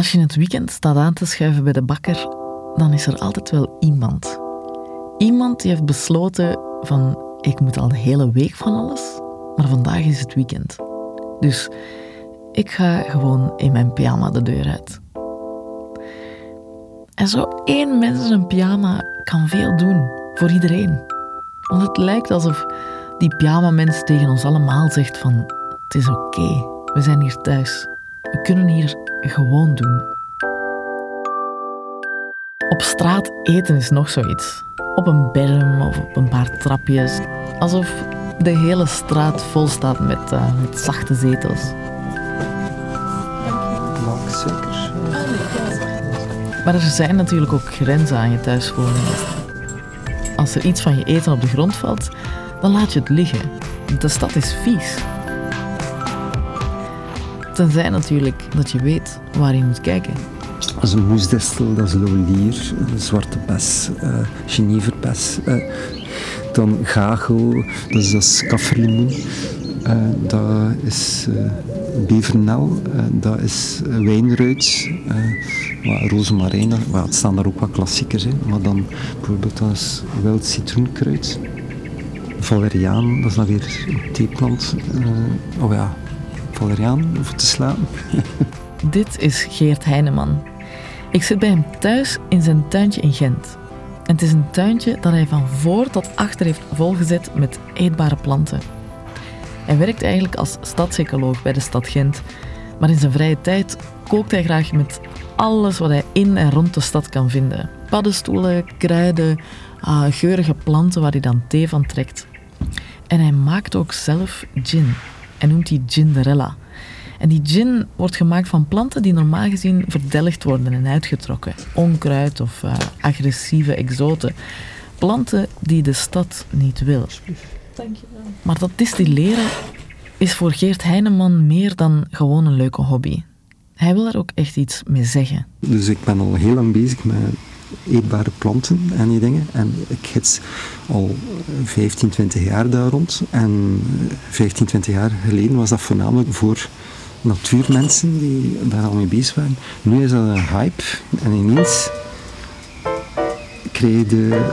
Als je het weekend staat aan te schuiven bij de bakker, dan is er altijd wel iemand. Iemand die heeft besloten van ik moet al de hele week van alles, maar vandaag is het weekend. Dus ik ga gewoon in mijn pyjama de deur uit. En zo één mens in een pyjama kan veel doen voor iedereen. Want het lijkt alsof die pyjama-mens tegen ons allemaal zegt van het is oké, we zijn hier thuis. We kunnen hier gewoon doen. Op straat eten is nog zoiets. Op een berm of op een paar trapjes. Alsof de hele straat vol staat met, uh, met zachte zetels. Mag zeker. Maar er zijn natuurlijk ook grenzen aan je thuiswoning. Als er iets van je eten op de grond valt, dan laat je het liggen. De stad is vies. Tenzij natuurlijk dat je weet waar je moet kijken. Dat is een moesdestel, dat is lolier, zwarte pes, uh, geneverpes. Uh, dan gagel, dat is, kafferlimoen. Uh, dat is bevernel, uh, dat is wijnruit, rozemarijn. Het staan daar ook wat klassiekers in, maar dan bijvoorbeeld dat is wild citroenkruid. Valeriaan, dat is dan weer een theeplant. oh ja, valeriaan voor te slapen. Dit is Geert Heineman. Ik zit bij hem thuis in zijn tuintje in Gent. En het is een tuintje dat hij van voor tot achter heeft volgezet met eetbare planten. Hij werkt eigenlijk als stadsecoloog bij de stad Gent, maar in zijn vrije tijd kookt hij graag met alles wat hij in en rond de stad kan vinden. Paddenstoelen, kruiden, uh, geurige planten waar hij dan thee van trekt. En hij maakt ook zelf gin. Hij noemt die ginderella. En die gin wordt gemaakt van planten die normaal gezien verdelgd worden en uitgetrokken. Onkruid of uh, agressieve exoten. Planten die de stad niet wil. Dankjewel. Maar dat distilleren is voor Geert Heineman meer dan gewoon een leuke hobby. Hij wil er ook echt iets mee zeggen. Dus ik ben al heel lang bezig met eetbare planten en die dingen. En ik gids al 15, 20 jaar daar rond. En 15, 20 jaar geleden was dat voornamelijk voor natuurmensen die daar al mee bezig waren. Nu is dat een hype en ineens krijg je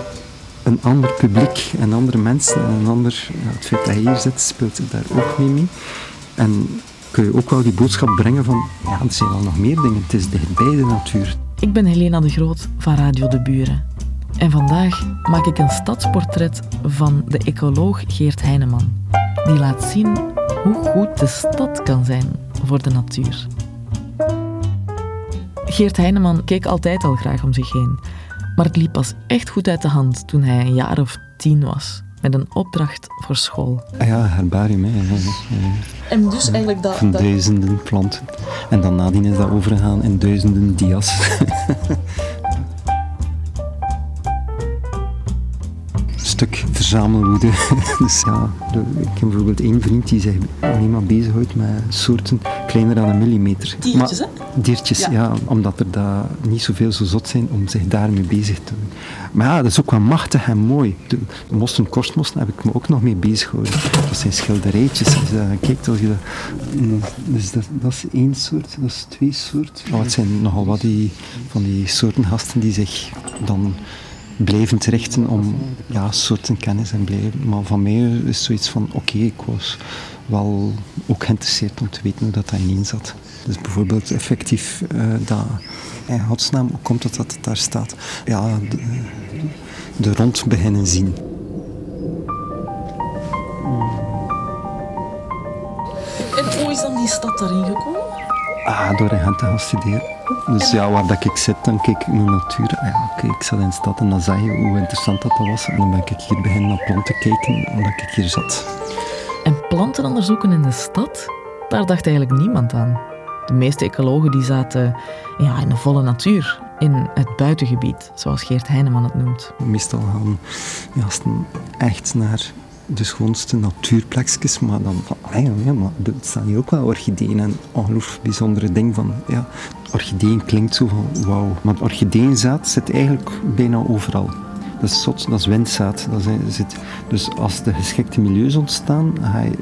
een ander publiek en andere mensen en een ander, ja, het feit dat je hier zit speelt daar ook mee mee. En kun je ook wel die boodschap brengen van, ja, er zijn wel nog meer dingen, het is dichtbij de natuur. Ik ben Helena de Groot van Radio De Buren. En vandaag maak ik een stadsportret van de ecoloog Geert Heineman. Die laat zien hoe goed de stad kan zijn voor de natuur. Geert Heineman keek altijd al graag om zich heen. Maar het liep pas echt goed uit de hand toen hij een jaar of tien was. Met een opdracht voor school. Ah ja, herbarium. Hè. En dus eigenlijk dat... Van duizenden planten. En dan nadien is dat overgegaan in duizenden dia's. stuk verzamelwoede. dus ja, ik heb bijvoorbeeld één vriend die zich alleen maar bezighoudt met soorten kleiner dan een millimeter. Diertjes, hè? Diertjes, ja. omdat er daar niet zoveel zo zot zijn om zich daarmee bezig te doen. Maar ja, dat is ook wel machtig en mooi. De mossen, korstmossen heb ik me ook nog mee bezig gehouden. Dat zijn schilderijtjes. Dus, uh, kijk, als je dat, mm, dus dat, dat, is één soort, dat is twee soorten. Oh, het zijn nogal wat die, van die soorten gasten die zich dan blijven richten om ja, soorten kennis en blijven. Maar van mij is zoiets van, oké, ik was wel ook geïnteresseerd om te weten hoe dat daarin zat. Dus bijvoorbeeld effectief uh, dat in godsnaam, hoe komt het dat het daar staat? Ja, de, de rond beginnen zien. En hoe is dan die stad daarin gekomen? Ah, door in Gent te gaan studeren. Dus ja, waar dat ik zit, dan kijk ik naar de natuur. Ah ja, oké, ik zat in de stad en dan zag je hoe interessant dat was. En dan ben ik hier beginnen naar planten kijken, omdat ik hier zat. En planten onderzoeken in de stad? Daar dacht eigenlijk niemand aan. De meeste ecologen die zaten ja, in de volle natuur, in het buitengebied, zoals Geert Heineman het noemt. Meestal gaan gasten echt naar de schoonste natuurplekjes, maar dan ah ja, maar er staan hier ook wel orchideeën en ongelooflijk bijzondere ding van, ja, orchideeën klinkt zo van wauw, maar orchideenzaad zit eigenlijk bijna overal. Dat is zot, dat is windzaad. Dat zit, dus als de geschikte milieus ontstaan,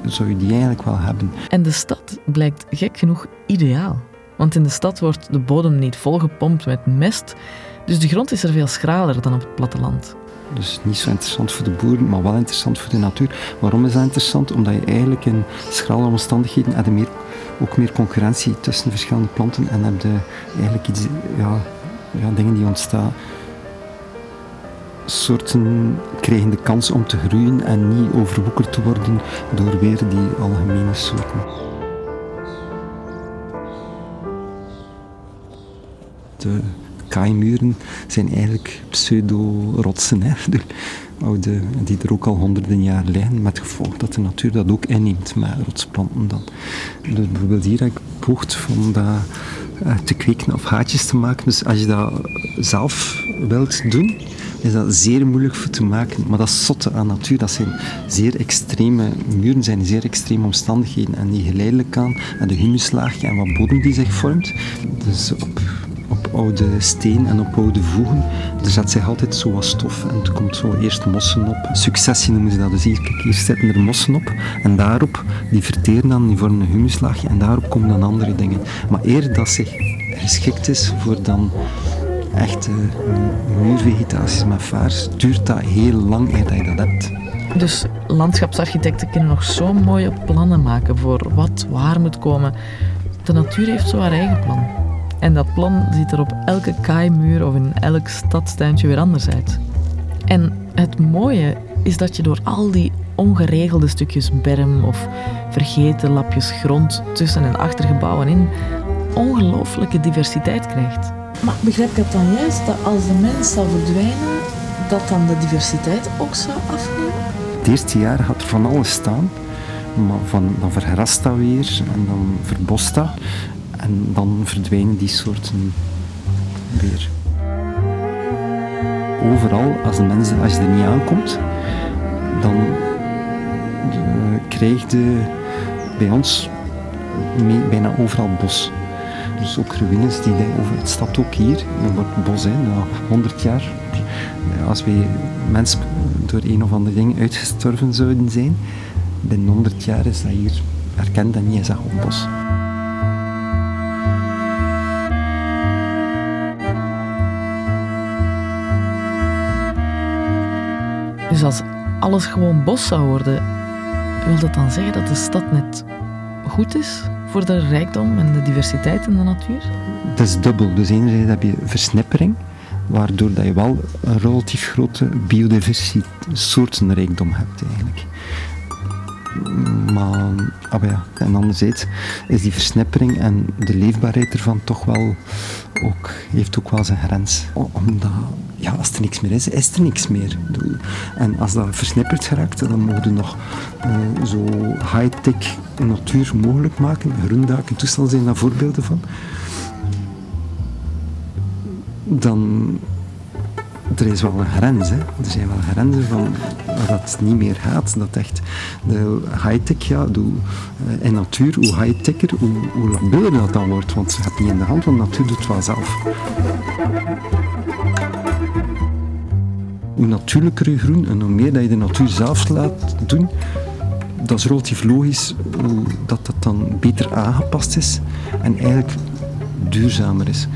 zou je die eigenlijk wel hebben. En de stad blijkt gek genoeg ideaal. Want in de stad wordt de bodem niet volgepompt met mest, dus de grond is er veel schraler dan op het platteland. Dus niet zo interessant voor de boeren, maar wel interessant voor de natuur. Waarom is dat interessant? Omdat je eigenlijk in schrale omstandigheden heb meer, ook meer concurrentie tussen verschillende planten en heb je eigenlijk iets, ja, ja, dingen die ontstaan. Soorten krijgen de kans om te groeien en niet overwoekerd te worden door weer die algemene soorten. De kaaimuren zijn eigenlijk pseudo-rotsen. Oude, die er ook al honderden jaar liggen, met gevolg dat de natuur dat ook inneemt met rotsplanten dan. Dus bijvoorbeeld hier heb ik gepoogd om dat eh, te kweken of haatjes te maken. Dus als je dat zelf wilt doen, is dat zeer moeilijk voor te maken. Maar dat is zotte aan natuur. Dat zijn zeer extreme muren, zijn zeer extreme omstandigheden. En die geleidelijk aan, en de humuslaagje en wat bodem die zich vormt. Dus oude steen en op oude voegen. Er zet zich altijd zo wat stof en er komt zo eerst mossen op. Successie noemen ze dat. Dus hier, hier zitten er mossen op en daarop, die verteren dan, die vormen een humuslaagje en daarop komen dan andere dingen. Maar eer dat zich geschikt is voor dan echte muurvegetaties met vaars, duurt dat heel lang eer dat je dat hebt. Dus landschapsarchitecten kunnen nog zo mooie plannen maken voor wat waar moet komen. De natuur heeft zo haar eigen plan. En dat plan ziet er op elke kaaimuur of in elk stadstuintje weer anders uit. En het mooie is dat je door al die ongeregelde stukjes berm of vergeten lapjes grond tussen en achter gebouwen in ongelooflijke diversiteit krijgt. Maar begrijp ik het dan juist dat als de mens zou verdwijnen, dat dan de diversiteit ook zou afnemen? Het eerste jaar had er van alles staan. Maar van, dan vergrast dat weer en dan verbost dat. En dan verdwijnen die soorten weer. Overal, als, de mensen, als je er niet aankomt, dan uh, krijg je bij ons bijna overal bos. Dus ook ruïnes die over het stad ook hier, er wordt bos hè, na 100 jaar. Als wij mensen door een of ander ding uitgestorven zouden zijn, binnen 100 jaar is dat hier erkend en niet dat gewoon bos. Dus als alles gewoon bos zou worden, wil dat dan zeggen dat de stad net goed is voor de rijkdom en de diversiteit in de natuur? Dat is dubbel. Dus enerzijds heb je versnippering, waardoor dat je wel een relatief grote biodiversiteit, soortenrijkdom hebt eigenlijk. Maar, ah ja, en anderzijds is die versnippering en de leefbaarheid ervan toch wel ook, heeft ook wel zijn grens. Omdat, ja, als er niks meer is, is er niks meer. En als dat versnipperd geraakt, dan mogen we nog uh, zo high-tech natuur mogelijk maken. Groendaken, toestel zijn daar voorbeelden van. Dan er is wel een grens. Hè. Er zijn wel grenzen van dat het niet meer gaat. Dat echt de high-tech, ja, de, eh, in natuur, hoe high-techer, hoe, hoe labieler dat dan wordt. Want ze hebt niet in de hand, want natuur doet het wel zelf. Hoe natuurlijker je groen en hoe meer dat je de natuur zelf laat doen, dat is relatief logisch dat, dat dan beter aangepast is en eigenlijk duurzamer is.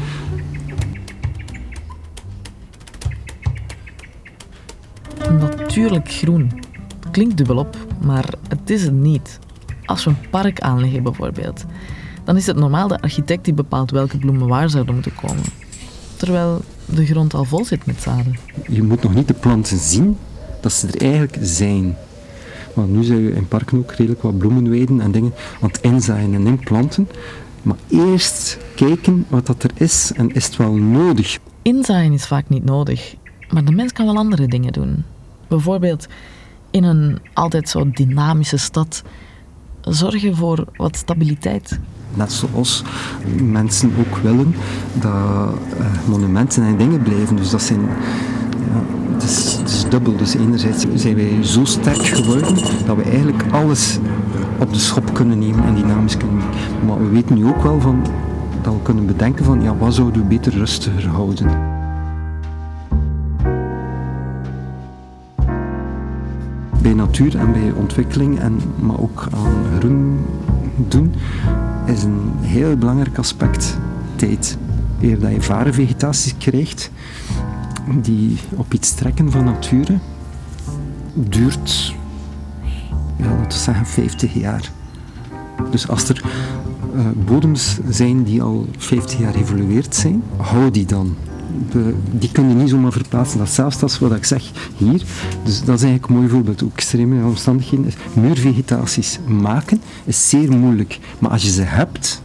Natuurlijk groen. Klinkt dubbelop, maar het is het niet. Als we een park aanleggen bijvoorbeeld, dan is het normaal de architect die bepaalt welke bloemen waar zouden moeten komen. Terwijl de grond al vol zit met zaden. Je moet nog niet de planten zien, dat ze er eigenlijk zijn. Want nu zijn we in parken ook redelijk wat bloemenweiden en dingen aan het inzaaien en inplanten. Maar eerst kijken wat dat er is en is het wel nodig. Inzaaien is vaak niet nodig, maar de mens kan wel andere dingen doen. Bijvoorbeeld in een altijd zo dynamische stad zorgen voor wat stabiliteit. Net zoals mensen ook willen dat uh, monumenten en dingen blijven. Dus dat zijn. Ja, het is dubbel. Dus enerzijds zijn wij zo sterk geworden dat we eigenlijk alles op de schop kunnen nemen en dynamisch kunnen nemen. Maar we weten nu ook wel van, dat we kunnen bedenken van ja, wat zouden we beter rustiger houden. Bij natuur en bij ontwikkeling, en, maar ook aan groen doen, is een heel belangrijk aspect tijd. Eer dat je vegetatie krijgt, die op iets trekken van nature, duurt, ja, laten zeggen, 50 jaar. Dus als er uh, bodems zijn die al 50 jaar geëvolueerd zijn, hou die dan. Die kun je niet zomaar verplaatsen. Dat zelfs dat wat ik zeg hier. Dus dat is eigenlijk een mooi voorbeeld. Ook extreme omstandigheden. Muurvegetaties maken is zeer moeilijk. Maar als je ze hebt,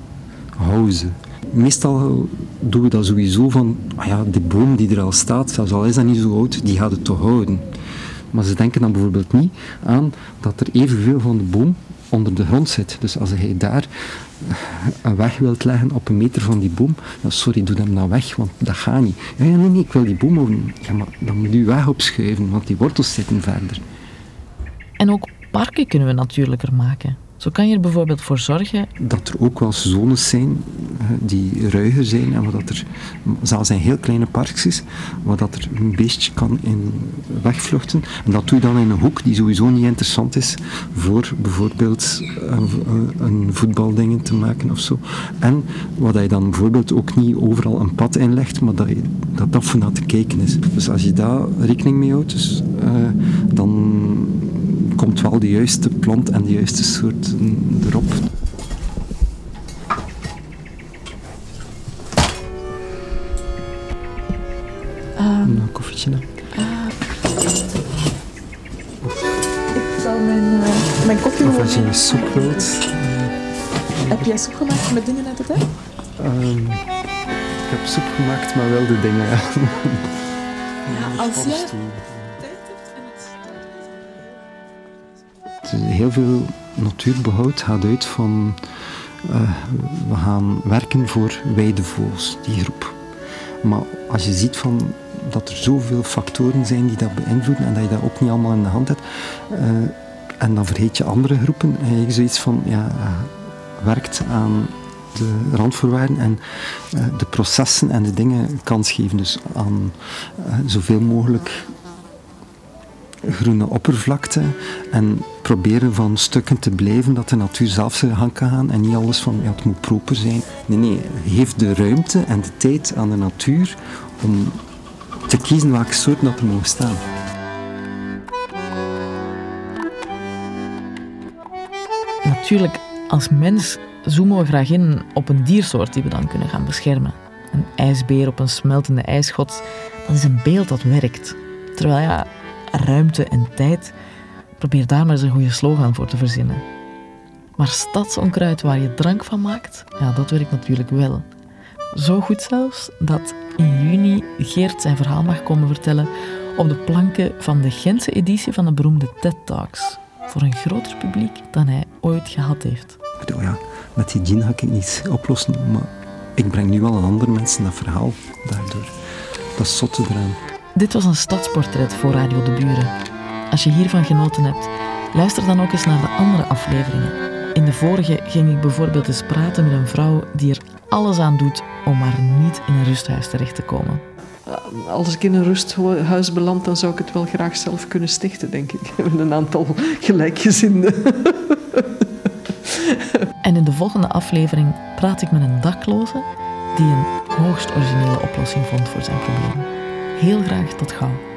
hou ze. Meestal doen we dat sowieso van, ah ja, de boom die er al staat, zelfs al is dat niet zo oud, die gaat het toch houden. Maar ze denken dan bijvoorbeeld niet aan dat er evenveel van de boom onder de grond zit. Dus als je daar een weg wilt leggen op een meter van die boom, dan sorry, doe hem dan weg, want dat gaat niet. Nee, nee, ik wil die boom. Ja, maar dan moet je weg opschuiven, want die wortels zitten verder. En ook parken kunnen we natuurlijker maken. Zo kan je er bijvoorbeeld voor zorgen... Dat er ook wel zones zijn eh, die ruiger zijn en dat er zelfs in heel kleine parkjes, waar dat er een beestje kan in wegvluchten. En dat doe je dan in een hoek die sowieso niet interessant is voor bijvoorbeeld een, een voetbaldingen te maken of zo. En wat je dan bijvoorbeeld ook niet overal een pad inlegt, maar dat je, dat, dat te kijken is. Dus als je daar rekening mee houdt, dus, dan komt wel de juiste plant en de juiste soort erop. Um, een koffietje. Uh, ik zal mijn, uh, mijn koffie Of als je soep wilt. Heb jij soep gemaakt met dingen uit het hè? Um, ik heb soep gemaakt met wilde dingen. Ja, ja als jij heel veel natuurbehoud gaat uit van uh, we gaan werken voor weidevogels, die groep. Maar als je ziet van dat er zoveel factoren zijn die dat beïnvloeden en dat je dat ook niet allemaal in de hand hebt, uh, en dan vergeet je andere groepen, en je zoiets van, ja, uh, werkt aan de randvoorwaarden en de processen en de dingen kans geven. Dus aan zoveel mogelijk groene oppervlakte en proberen van stukken te blijven dat de natuur zelf zijn gang kan gaan en niet alles van ja, het moet proper zijn. Nee, nee, geef de ruimte en de tijd aan de natuur om te kiezen welke soort dat er mogen staan. Natuurlijk, als mens zoomen we graag in op een diersoort die we dan kunnen gaan beschermen. Een ijsbeer op een smeltende ijsschot, dat is een beeld dat werkt. Terwijl ja, ruimte en tijd, probeer daar maar eens een goede slogan voor te verzinnen. Maar stadsonkruid waar je drank van maakt, ja, dat werkt natuurlijk wel. Zo goed zelfs dat in juni Geert zijn verhaal mag komen vertellen op de planken van de Gentse editie van de beroemde TED Talks. Voor een groter publiek dan hij ooit gehad heeft. ja, met die gin ga ik niets oplossen, maar ik breng nu wel aan andere mensen dat verhaal daardoor. Dat is zotte eraan. Dit was een stadsportret voor Radio de Buren. Als je hiervan genoten hebt, luister dan ook eens naar de andere afleveringen. In de vorige ging ik bijvoorbeeld eens praten met een vrouw die er alles aan doet om maar niet in een rusthuis terecht te komen. Als ik in een rusthuis beland, dan zou ik het wel graag zelf kunnen stichten, denk ik. Met een aantal gelijkgezinden. En in de volgende aflevering praat ik met een dakloze die een hoogst originele oplossing vond voor zijn probleem heel graag tot gauw.